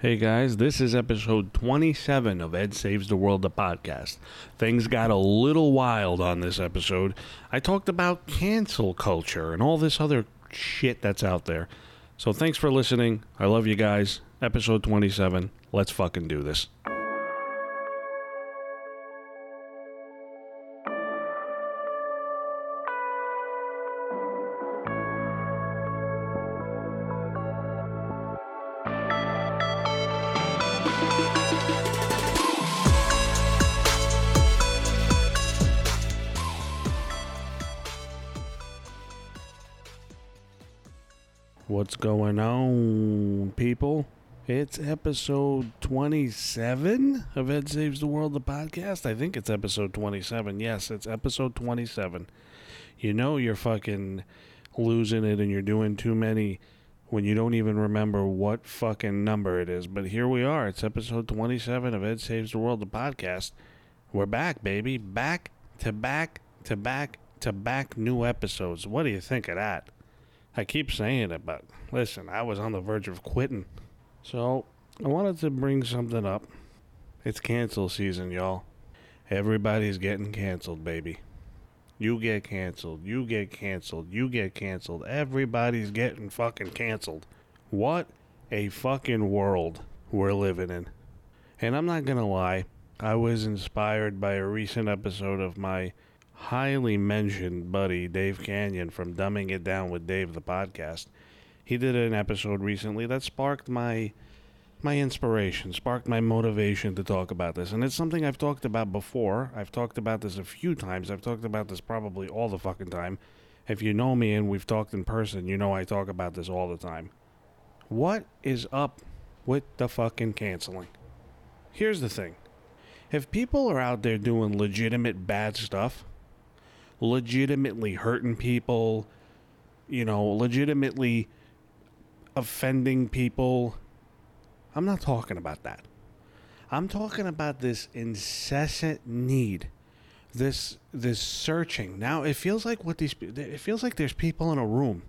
Hey guys, this is episode 27 of Ed Saves the World, the podcast. Things got a little wild on this episode. I talked about cancel culture and all this other shit that's out there. So thanks for listening. I love you guys. Episode 27. Let's fucking do this. What's going on, people? It's episode 27 of Ed Saves the World, the podcast. I think it's episode 27. Yes, it's episode 27. You know you're fucking losing it and you're doing too many when you don't even remember what fucking number it is. But here we are. It's episode 27 of Ed Saves the World, the podcast. We're back, baby. Back to back to back to back new episodes. What do you think of that? I keep saying it, but listen, I was on the verge of quitting. So I wanted to bring something up. It's cancel season, y'all. Everybody's getting canceled, baby. You get canceled. You get canceled. You get canceled. Everybody's getting fucking canceled. What a fucking world we're living in. And I'm not going to lie, I was inspired by a recent episode of my highly mentioned buddy Dave Canyon from Dumbing It Down with Dave the podcast. He did an episode recently that sparked my my inspiration, sparked my motivation to talk about this. And it's something I've talked about before. I've talked about this a few times. I've talked about this probably all the fucking time. If you know me and we've talked in person, you know I talk about this all the time. What is up with the fucking canceling? Here's the thing. If people are out there doing legitimate bad stuff, legitimately hurting people, you know, legitimately offending people. I'm not talking about that. I'm talking about this incessant need, this this searching. Now it feels like what these it feels like there's people in a room.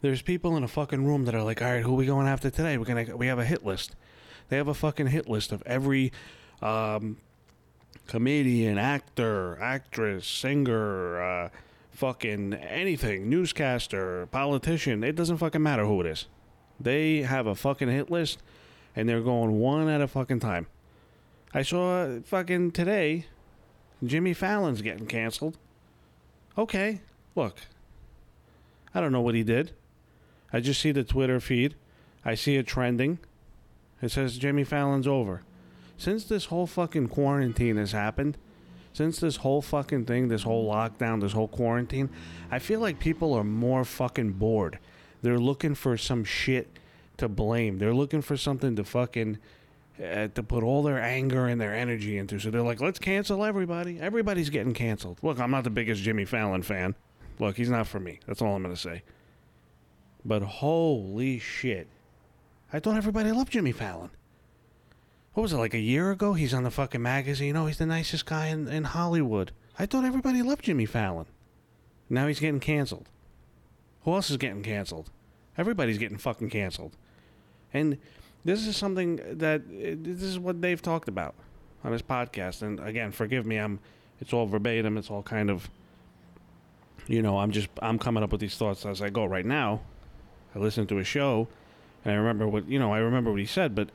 There's people in a fucking room that are like, all right, who are we going after today? We're gonna we have a hit list. They have a fucking hit list of every um, comedian, actor, actress, singer, uh, fucking anything, newscaster, politician. It doesn't fucking matter who it is. They have a fucking hit list and they're going one at a fucking time. I saw fucking today Jimmy Fallon's getting canceled. Okay, look. I don't know what he did. I just see the Twitter feed. I see it trending. It says Jimmy Fallon's over since this whole fucking quarantine has happened, since this whole fucking thing, this whole lockdown, this whole quarantine, I feel like people are more fucking bored. They're looking for some shit to blame. They're looking for something to fucking uh, to put all their anger and their energy into. So they're like, let's cancel everybody. Everybody's getting canceled. Look, I'm not the biggest Jimmy Fallon fan. Look, he's not for me. That's all I'm going to say. But holy shit. I thought everybody loved Jimmy Fallon what was it like a year ago? He's on the fucking magazine. Oh, he's the nicest guy in, in Hollywood. I thought everybody loved Jimmy Fallon. Now he's getting canceled. Who else is getting canceled? Everybody's getting fucking canceled. And this is something that this is what they've talked about on his podcast. And again, forgive me, I'm it's all verbatim. It's all kind of you know, I'm just I'm coming up with these thoughts as I go. Right now, I listened to a show, and I remember what you know. I remember what he said, but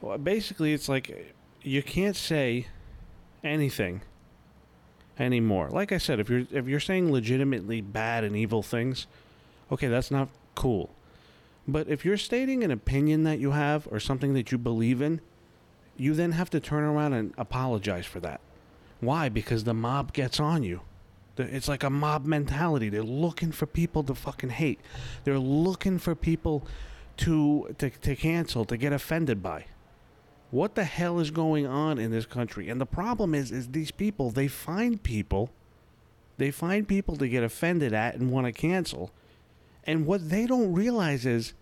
well, basically, it's like you can't say anything anymore. Like I said, if you're if you're saying legitimately bad and evil things, okay, that's not cool. But if you're stating an opinion that you have or something that you believe in, you then have to turn around and apologize for that. Why? Because the mob gets on you. It's like a mob mentality. They're looking for people to fucking hate. They're looking for people to to, to cancel, to get offended by what the hell is going on in this country? And the problem is, is these people they find people, they find people to get offended at and want to cancel, and what they don't realize is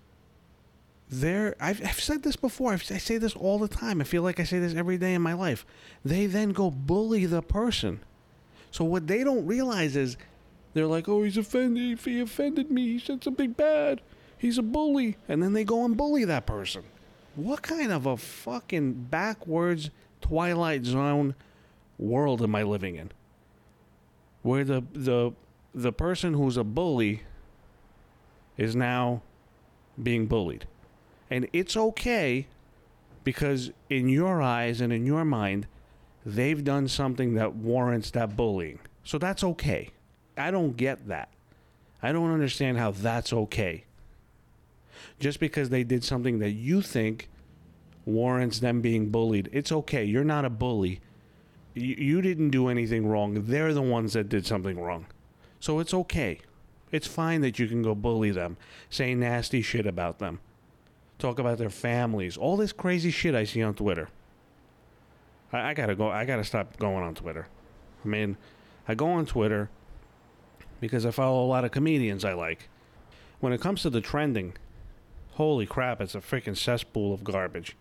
they're I've, I've said this before I've, i say this all the time i feel like i say this every day in my life. They then go bully the person. So what they don't realize is they're like oh he's offended he offended me he said something bad he's a bully and then they go and bully that person What kind of a fucking backwards Twilight Zone world am I living in? Where the the the person who's a bully is now being bullied. And it's okay because in your eyes and in your mind, they've done something that warrants that bullying. So that's okay. I don't get that. I don't understand how that's okay. Just because they did something that you think warrants them being bullied, it's okay. You're not a bully. You, you didn't do anything wrong. They're the ones that did something wrong. So it's okay. It's fine that you can go bully them, say nasty shit about them, talk about their families, all this crazy shit I see on Twitter. I, I gotta go. I gotta stop going on Twitter. I mean, I go on Twitter because I follow a lot of comedians I like. When it comes to the trending, holy crap, it's a freaking cesspool of garbage.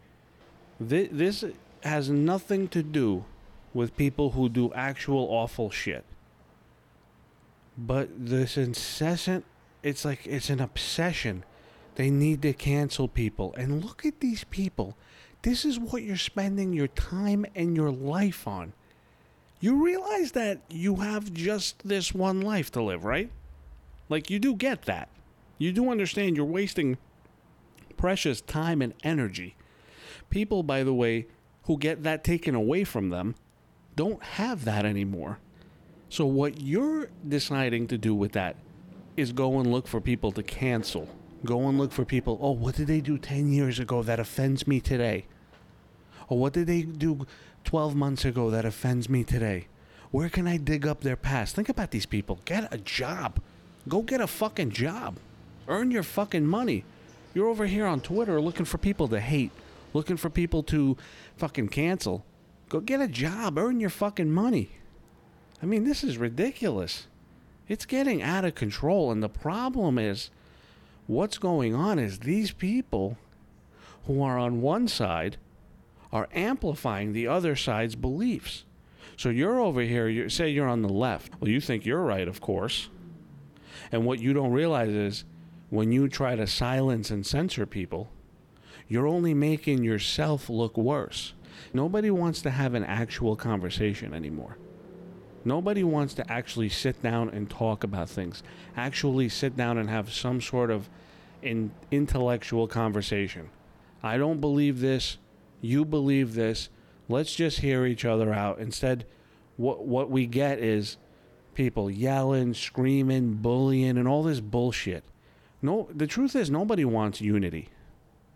This, has nothing to do with people who do actual awful shit. But this incessant, it's like it's an obsession. They need to cancel people. And look at these people. This is what you're spending your time and your life on. You realize that you have just this one life to live, right? Like, you do get that. You do understand you're wasting precious time and energy. People, by the way, who get that taken away from them don't have that anymore. So, what you're deciding to do with that is go and look for people to cancel. Go and look for people. Oh, what did they do 10 years ago that offends me today? Or what did they do 12 months ago that offends me today? Where can I dig up their past? Think about these people. Get a job. Go get a fucking job. Earn your fucking money. You're over here on Twitter looking for people to hate, looking for people to fucking cancel. Go get a job. Earn your fucking money. I mean, this is ridiculous. It's getting out of control. And the problem is, what's going on is these people who are on one side are amplifying the other side's beliefs. So you're over here, you say you're on the left. Well, you think you're right, of course. And what you don't realize is when you try to silence and censor people, you're only making yourself look worse. Nobody wants to have an actual conversation anymore. Nobody wants to actually sit down and talk about things, actually sit down and have some sort of in intellectual conversation. I don't believe this. You believe this. Let's just hear each other out. Instead, what what we get is people yelling, screaming, bullying, and all this bullshit. No, the truth is nobody wants unity.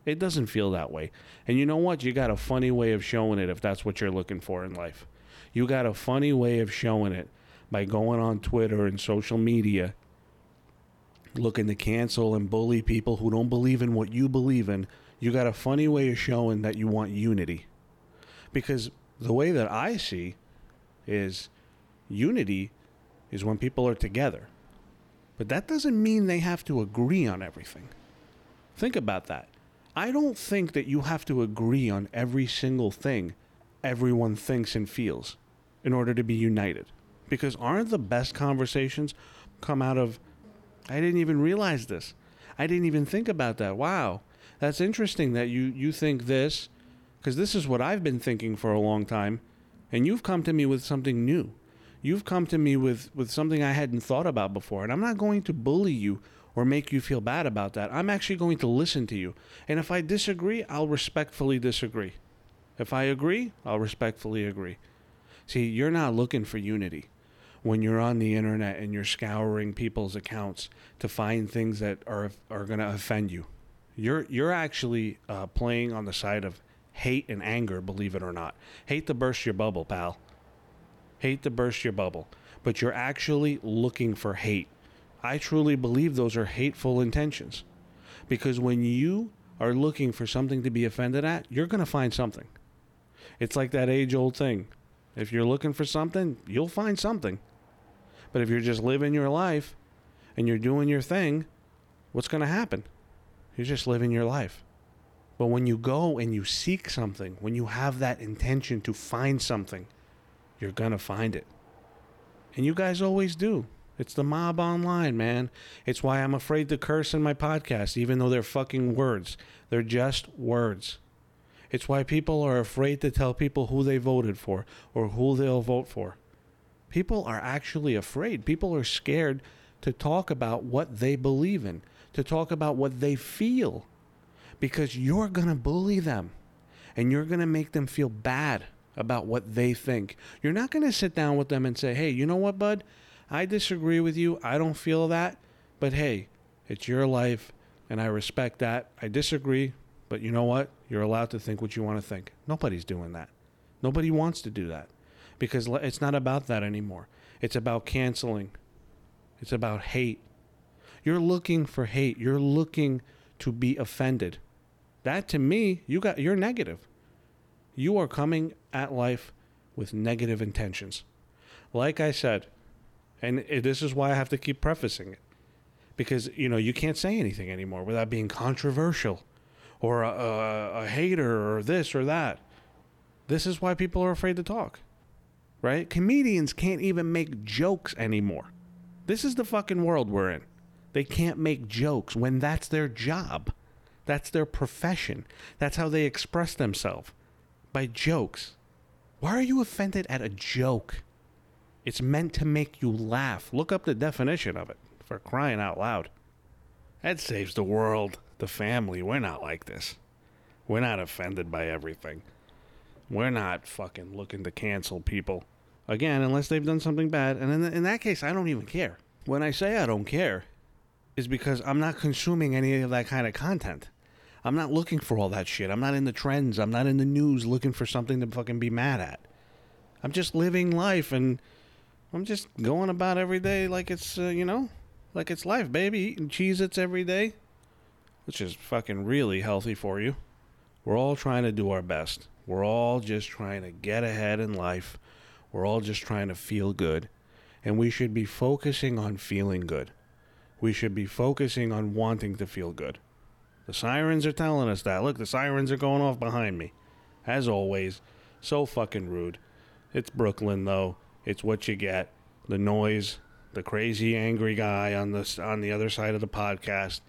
It doesn't feel that way. And you know what? You got a funny way of showing it if that's what you're looking for in life. You got a funny way of showing it by going on Twitter and social media looking to cancel and bully people who don't believe in what you believe in. You got a funny way of showing that you want unity. Because the way that I see is unity is when people are together. But that doesn't mean they have to agree on everything. Think about that. I don't think that you have to agree on every single thing everyone thinks and feels in order to be united. Because aren't the best conversations come out of, I didn't even realize this. I didn't even think about that. Wow. That's interesting that you, you think this, because this is what I've been thinking for a long time, and you've come to me with something new. You've come to me with, with something I hadn't thought about before, and I'm not going to bully you or make you feel bad about that. I'm actually going to listen to you. And if I disagree, I'll respectfully disagree. If I agree, I'll respectfully agree. See, you're not looking for unity when you're on the internet and you're scouring people's accounts to find things that are are going to offend you. You're you're actually uh, playing on the side of hate and anger, believe it or not. Hate to burst your bubble, pal. Hate to burst your bubble, but you're actually looking for hate. I truly believe those are hateful intentions. Because when you are looking for something to be offended at, you're going to find something. It's like that age old thing if you're looking for something, you'll find something. But if you're just living your life and you're doing your thing, what's going to happen? You're just living your life. But when you go and you seek something, when you have that intention to find something, you're going to find it. And you guys always do. It's the mob online, man. It's why I'm afraid to curse in my podcast, even though they're fucking words. They're just words. It's why people are afraid to tell people who they voted for or who they'll vote for. People are actually afraid. People are scared to talk about what they believe in, to talk about what they feel, because you're going to bully them and you're going to make them feel bad about what they think. You're not going to sit down with them and say, hey, you know what, bud? I disagree with you. I don't feel that. But hey, it's your life and I respect that. I disagree, but you know what? You're allowed to think what you want to think. Nobody's doing that. Nobody wants to do that because it's not about that anymore. It's about canceling. It's about hate. You're looking for hate. You're looking to be offended. That to me, you got you're negative. You are coming at life with negative intentions. Like I said, and this is why I have to keep prefacing it because you know you can't say anything anymore without being controversial or a, a, a, hater or this or that. This is why people are afraid to talk, right? Comedians can't even make jokes anymore. This is the fucking world we're in. They can't make jokes when that's their job. That's their profession. That's how they express themselves by jokes. Why are you offended at a joke? It's meant to make you laugh. Look up the definition of it for crying out loud. Ed Saves the World, the family. We're not like this. We're not offended by everything. We're not fucking looking to cancel people. Again, unless they've done something bad. And in, in that case, I don't even care. When I say I don't care, is because I'm not consuming any of that kind of content. I'm not looking for all that shit. I'm not in the trends. I'm not in the news looking for something to fucking be mad at. I'm just living life and I'm just going about every day like it's, uh, you know, like it's life, baby. Eating Cheez Its every day, which is fucking really healthy for you. We're all trying to do our best. We're all just trying to get ahead in life. We're all just trying to feel good. And we should be focusing on feeling good. We should be focusing on wanting to feel good. The sirens are telling us that. Look, the sirens are going off behind me. As always, so fucking rude. It's Brooklyn, though. It's what you get. The noise, the crazy angry guy on the on the other side of the podcast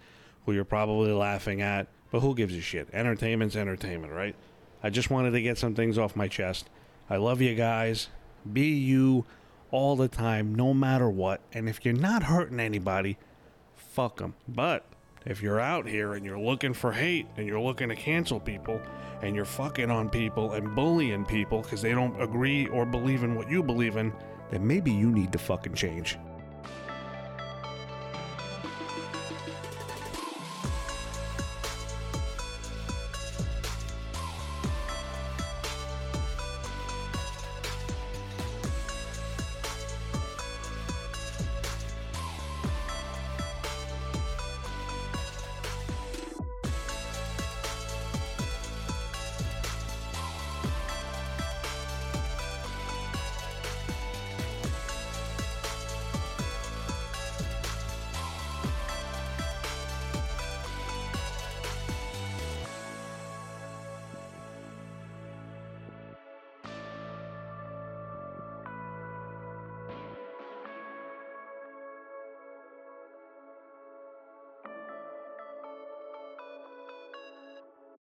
who you're probably laughing at, but who gives a shit? Entertainment's entertainment, right? I just wanted to get some things off my chest. I love you guys. Be you all the time, no matter what. And if you're not hurting anybody, fuck them. But if you're out here and you're looking for hate and you're looking to cancel people and you're fucking on people and bullying people because they don't agree or believe in what you believe in, then maybe you need to fucking change.